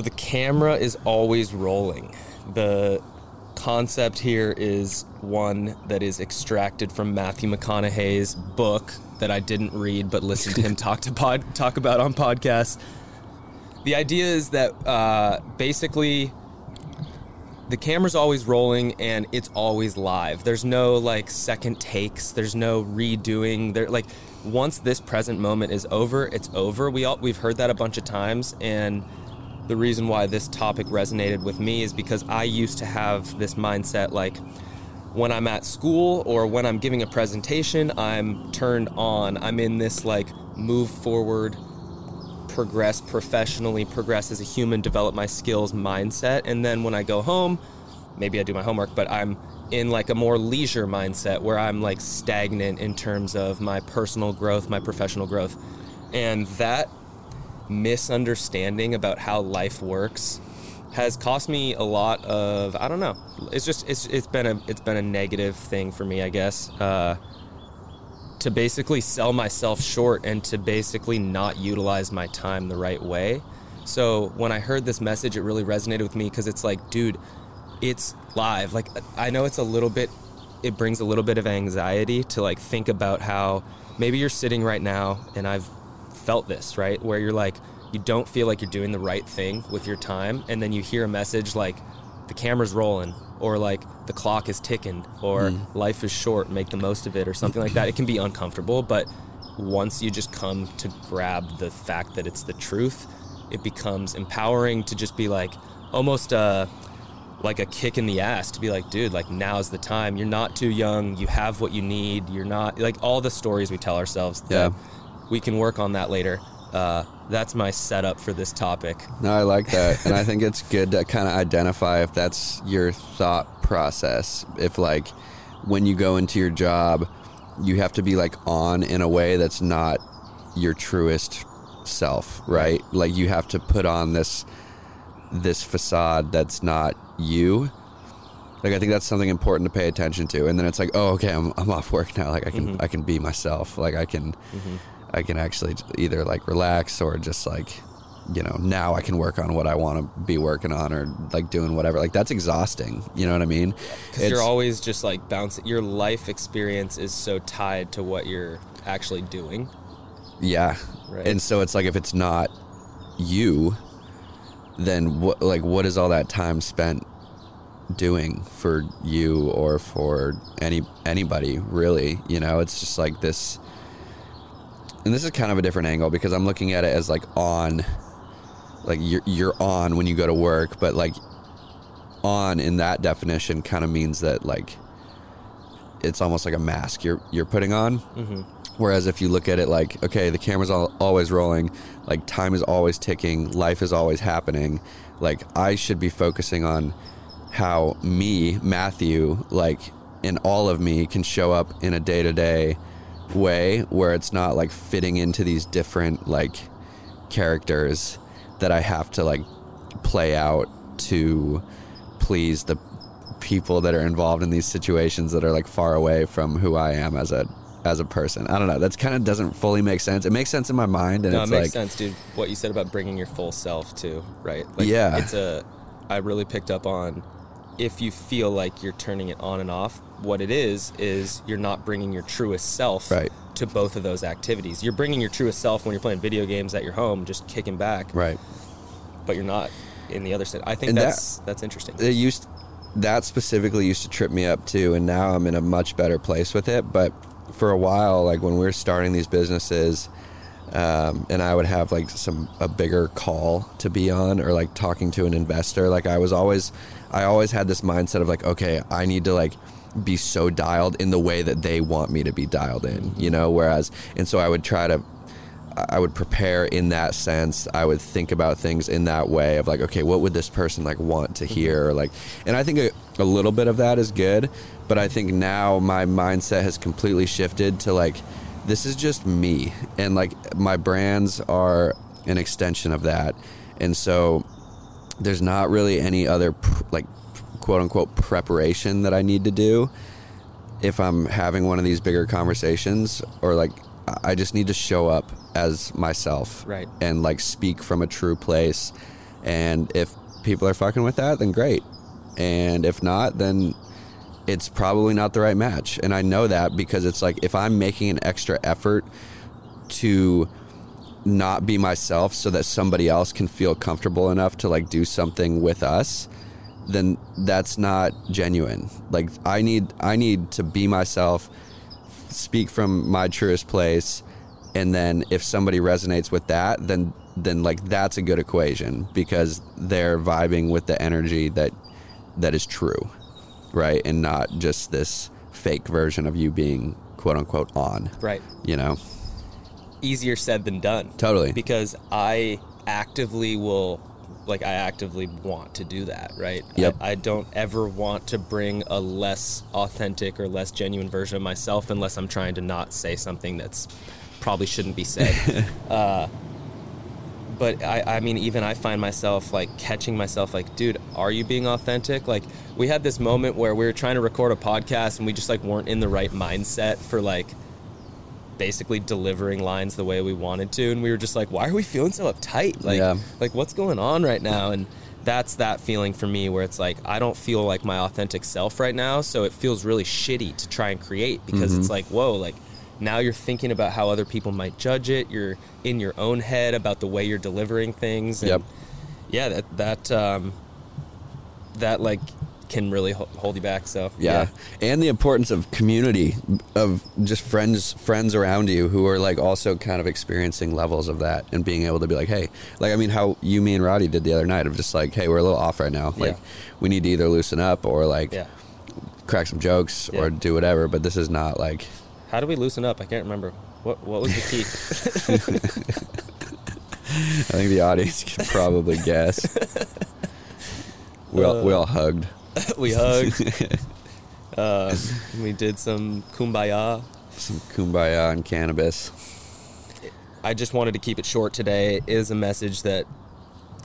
So the camera is always rolling. The concept here is one that is extracted from Matthew McConaughey's book that I didn't read but listened to him talk to pod, talk about on podcasts. The idea is that uh, basically the camera's always rolling and it's always live. There's no like second takes. There's no redoing. There like once this present moment is over, it's over. We all we've heard that a bunch of times and the reason why this topic resonated with me is because I used to have this mindset like when I'm at school or when I'm giving a presentation, I'm turned on. I'm in this like move forward, progress professionally, progress as a human, develop my skills mindset. And then when I go home, maybe I do my homework, but I'm in like a more leisure mindset where I'm like stagnant in terms of my personal growth, my professional growth. And that misunderstanding about how life works has cost me a lot of I don't know. It's just it's it's been a it's been a negative thing for me, I guess. Uh, to basically sell myself short and to basically not utilize my time the right way. So when I heard this message, it really resonated with me because it's like, dude, it's live. Like I know it's a little bit, it brings a little bit of anxiety to like think about how maybe you're sitting right now, and I've felt this right? Where you're like you don't feel like you're doing the right thing with your time and then you hear a message like the camera's rolling or like the clock is ticking or mm. life is short make the most of it or something like that. It can be uncomfortable but once you just come to grab the fact that it's the truth it becomes empowering to just be like almost uh like a kick in the ass to be like dude like now's the time. You're not too young. You have what you need. You're not like all the stories we tell ourselves yeah we can work on that later uh, that's my setup for this topic. No, I like that, and I think it's good to kind of identify if that's your thought process. If like when you go into your job, you have to be like on in a way that's not your truest self, right? Like you have to put on this this facade that's not you. Like I think that's something important to pay attention to. And then it's like, oh, okay, I'm, I'm off work now. Like I can mm-hmm. I can be myself. Like I can. Mm-hmm I can actually either like relax or just like you know now I can work on what I want to be working on or like doing whatever. Like that's exhausting. You know what I mean? Because you're always just like bouncing. Your life experience is so tied to what you're actually doing. Yeah, right. and so it's like if it's not you, then what? Like what is all that time spent doing for you or for any anybody really? You know, it's just like this and this is kind of a different angle because I'm looking at it as like on, like you're you're on when you go to work, but like on in that definition kind of means that like it's almost like a mask you're you're putting on. Mm-hmm. Whereas if you look at it like, okay, the camera's all, always rolling, like time is always ticking, life is always happening. Like I should be focusing on how me, Matthew, like in all of me, can show up in a day to day way where it's not like fitting into these different like characters that I have to like play out to please the people that are involved in these situations that are like far away from who I am as a as a person. I don't know. That's kind of doesn't fully make sense. It makes sense in my mind, and no, it's it makes like, sense, dude. What you said about bringing your full self too, right? Like, yeah, it's a. I really picked up on if you feel like you're turning it on and off, what it is is you're not bringing your truest self right. to both of those activities. You're bringing your truest self when you're playing video games at your home, just kicking back. Right. But you're not in the other set. I think and that's that, that's interesting. It used that specifically used to trip me up too, and now I'm in a much better place with it. But for a while, like when we were starting these businesses, um, and I would have like some a bigger call to be on or like talking to an investor. Like I was always, I always had this mindset of like, okay, I need to like be so dialed in the way that they want me to be dialed in, you know. Whereas, and so I would try to, I would prepare in that sense. I would think about things in that way of like, okay, what would this person like want to mm-hmm. hear? Or like, and I think a, a little bit of that is good, but I think now my mindset has completely shifted to like this is just me and like my brands are an extension of that and so there's not really any other pr- like quote unquote preparation that I need to do if I'm having one of these bigger conversations or like I just need to show up as myself right and like speak from a true place And if people are fucking with that, then great. And if not, then it's probably not the right match. And I know that because it's like if I'm making an extra effort to not be myself so that somebody else can feel comfortable enough to like do something with us then that's not genuine like i need i need to be myself speak from my truest place and then if somebody resonates with that then then like that's a good equation because they're vibing with the energy that that is true right and not just this fake version of you being quote unquote on right you know easier said than done. Totally. Because I actively will like I actively want to do that, right? Yep. I, I, don't ever want to bring a less authentic or less genuine version of myself unless I'm trying to not say something that's probably shouldn't be said. uh, but I, I mean, even I find myself like catching myself like, dude, are you being authentic? Like, we had this moment where we were trying to record a podcast and we just like weren't in the right mindset for like basically delivering lines the way we wanted to and we were just like why are we feeling so uptight like yeah. like what's going on right now and that's that feeling for me where it's like I don't feel like my authentic self right now so it feels really shitty to try and create because mm-hmm. it's like whoa like now you're thinking about how other people might judge it you're in your own head about the way you're delivering things and yep. yeah that that um that like can really hold you back. So yeah. yeah. and the importance of community, of just friends, friends around you who are like also kind of experiencing levels of that, and being able to be like, hey, like I mean, how you, me, and Roddy did the other night of just like, hey, we're a little off right now. Like, yeah. we need to either loosen up or like yeah. crack some jokes or do whatever. But this is not like. How do we loosen up? I can't remember. What What was the key? I think the audience can probably guess. We all, uh, we all hugged. we hugged. uh, we did some kumbaya. Some kumbaya and cannabis. I just wanted to keep it short today. It is a message that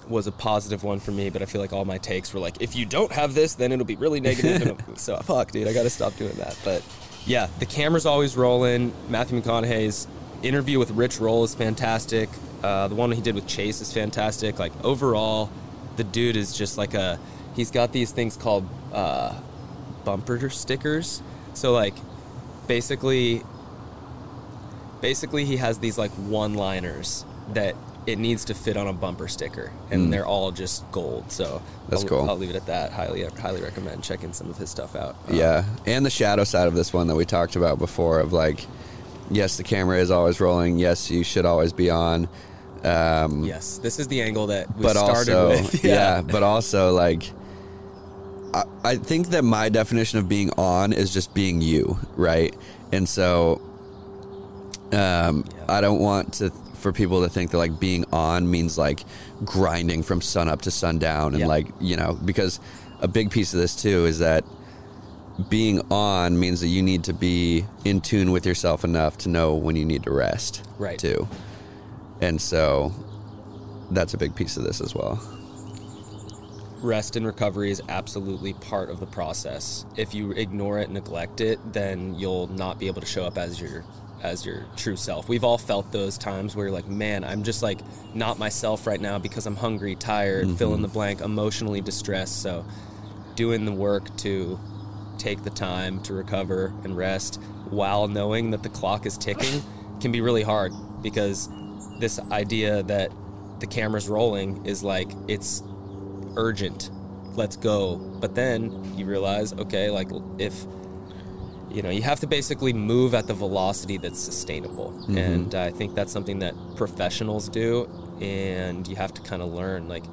was a positive one for me, but I feel like all my takes were like, if you don't have this, then it'll be really negative. so fuck, dude, I got to stop doing that. But yeah, the camera's always rolling. Matthew McConaughey's interview with Rich Roll is fantastic. Uh, the one he did with Chase is fantastic. Like overall, the dude is just like a he's got these things called uh, bumper stickers. So like, basically, basically he has these like one-liners that it needs to fit on a bumper sticker, and mm. they're all just gold. So that's I'll, cool. I'll leave it at that. Highly, highly recommend checking some of his stuff out. Um, yeah, and the shadow side of this one that we talked about before of like, yes, the camera is always rolling. Yes, you should always be on. Um, yes, this is the angle that we but started also, with. Yeah. yeah, but also like I, think that my definition of being on is just being you, right? And so um. I don't want to for people to think that like being on means like grinding from sun up to sundown and like you know because a big piece of this too is that being on means that you need to be in tune with yourself enough to know when you need to rest right too and so that's a big piece of this as well rest and recovery is absolutely part of the process. If you ignore it, neglect it, then you'll not be able to show up as your as your true self. We've all felt those times where you're like, man, I'm just like not myself right now because I'm hungry, tired, mm-hmm. fill in the blank, emotionally distressed. So doing the work to take the time to recover and rest while knowing that the clock is ticking can be really hard because this idea that the camera's rolling is like it's urgent. Let's go. But then you realize, okay, like if you know, you have to basically move at the velocity that's sustainable. Mm-hmm. And I think that's something that professionals do and you have to kind of learn like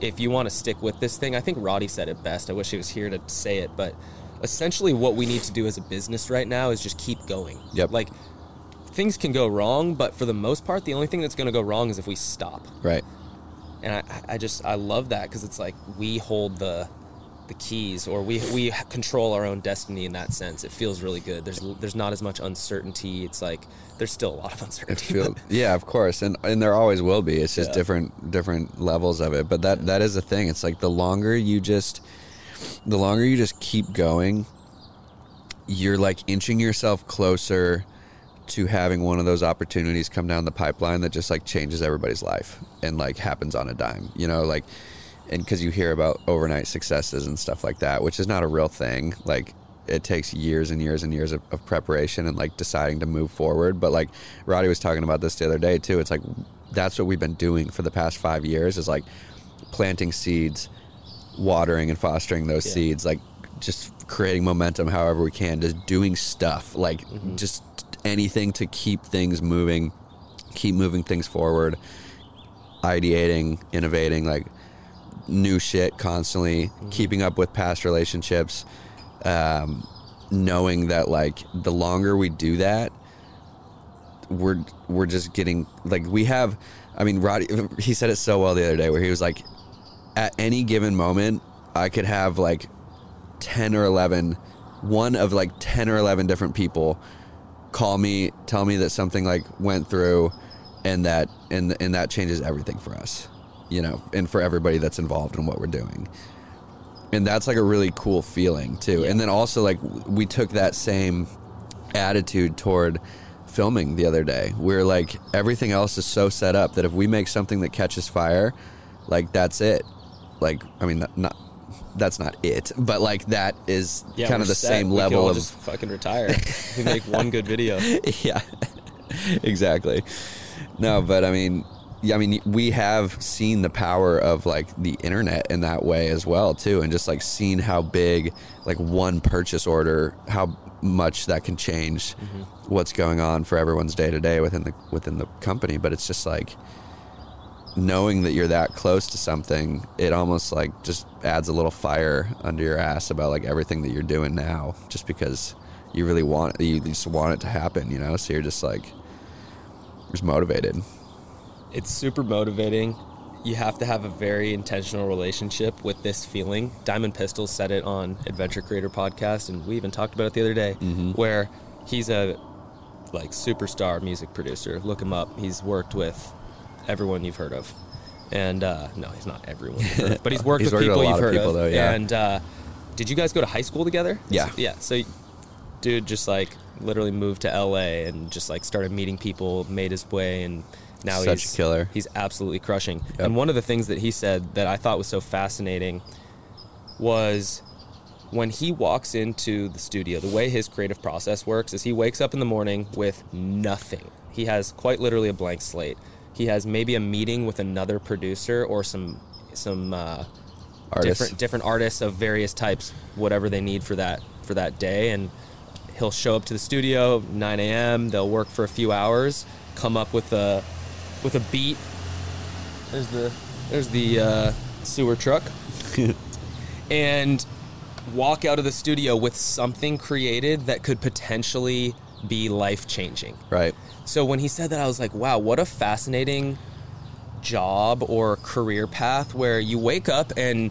if you want to stick with this thing, I think Roddy said it best. I wish he was here to say it, but essentially what we need to do as a business right now is just keep going. Yep. Like things can go wrong, but for the most part, the only thing that's going to go wrong is if we stop. Right and I, I just I love that because it's like we hold the the keys or we we control our own destiny in that sense. It feels really good. There's there's not as much uncertainty. It's like there's still a lot of uncertainty. Feel, yeah, of course, and and there always will be. It's just yeah. different different levels of it. But that yeah. that is the thing. It's like the longer you just the longer you just keep going, you're like inching yourself closer to having one of those opportunities come down the pipeline that just like changes everybody's life and like happens on a dime you know like and because you hear about overnight successes and stuff like that which is not a real thing like it takes years and years and years of, of preparation and like deciding to move forward but like roddy was talking about this the other day too it's like that's what we've been doing for the past five years is like planting seeds watering and fostering those Yeah. seeds like just creating momentum however we can just doing stuff like Mm-hmm. just anything to keep things moving keep moving things forward ideating innovating like new shit constantly Mm-hmm. keeping up with past relationships um, knowing that like the longer we do that we're we're just getting like we have i mean roddy he said it so well the other day where he was like at any given moment i could have like 10 or 11 one of like 10 or 11 different people call me tell me that something like went through and that and and that changes everything for us you know and for everybody that's involved in what we're doing. And that's like a really cool feeling too. And then also like we took that same attitude toward filming the other day we're like everything else is so set up that if we make something that catches fire like that's it. Like i mean not that's not it but like that is Yeah, kind of the set. same We level all of just fucking retire. we make one good video. yeah, exactly. No, but I mean, yeah, I mean, we have seen the power of like the internet in that way as well too, and just like seen how big like one purchase order, how much that can change mm-hmm. what's going on for everyone's day to day within the within the company. But it's just like knowing that you're that close to something, it almost like just adds a little fire under your ass about like everything that you're doing now, just because you really want you just want it to happen, you know. So you're just like just motivated. It's super motivating. You have to have a very intentional relationship with this feeling. Diamond Pistols said it on Adventure Creator podcast, and we even talked about it the other day, mm-hmm. where he's a like superstar music producer. Look him up. He's worked with everyone you've heard of, and uh, no, he's not everyone, heard of, but he's worked He's with worked with people lot you've of heard people, of. though, yeah. And uh, did you guys go to high school together? Yeah. yeah. So, dude, just like literally moved to LA and just like started meeting people, made his way, and now Such he's a killer. He's absolutely crushing. Yep. And one of the things that he said that I thought was so fascinating was when he walks into the studio, the way his creative process works is he wakes up in the morning with nothing. He has quite literally a blank slate. He has maybe a meeting with another producer or some some uh, Artists. different different artists of various types, whatever they need for that for that day, and he'll show up to the studio 9 a.m. They'll work for a few hours, come up with a with a beat. There's the there's the uh, sewer truck, and walk out of the studio with something created that could potentially be life changing. Right. So when he said that, I was like, wow, what a fascinating job or career path where you wake up and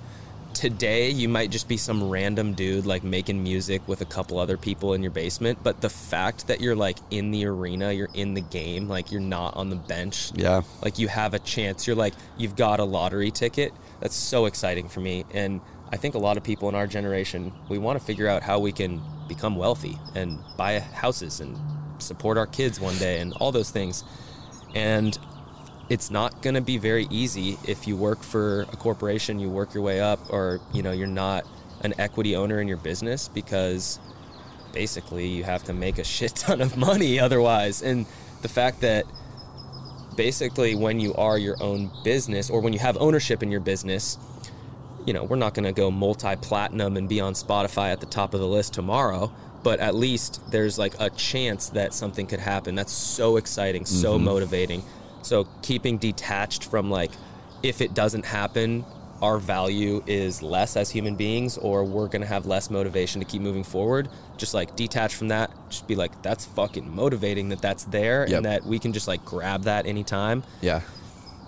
today you might just be some random dude like making music with a couple other people in your basement. But the fact that you're like in the arena, you're in the game, like you're not on the bench. Yeah. Like you have a chance. You're like, you've got a lottery ticket. That's so exciting for me. And I think a lot of people in our generation, we want to figure out how we can become wealthy and buy houses and support our kids one day and all those things. And it's not going to be very easy if you work for a corporation, you work your way up, or you know you're not an equity owner in your business because basically you have to make a shit ton of money otherwise. And the fact that basically when you are your own business or when you have ownership in your business, you know, we're not going to go multi platinum and be on Spotify at the top of the list tomorrow, but at least there's like a chance that something could happen. That's so exciting, so motivating. So keeping detached from like, if it doesn't happen, our value is less as human beings, or we're going to have less motivation to keep moving forward. Just like detach from that, just be like, that's fucking motivating that that's there Yep. and that we can just like grab that anytime Yeah.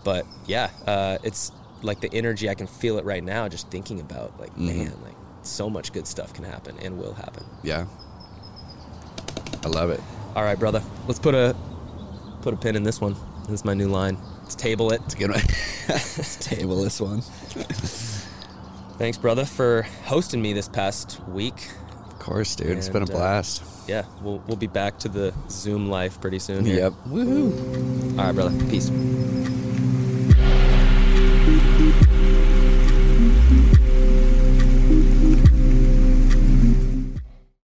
but yeah, uh, it's like the energy I can feel it right now just thinking about like man, like so much good stuff can happen and will happen. Yeah. I love it. All right, brother, let's put a put a pin in this one. This is my new line. Let's table it. It's good one. Let's table this one. Thanks, brother, for hosting me this past week. Of course, dude. it's been a And, uh, blast. Yeah, we'll we'll be back to the Zoom life pretty soon. here. yep. Woohoo. All right, brother. Peace.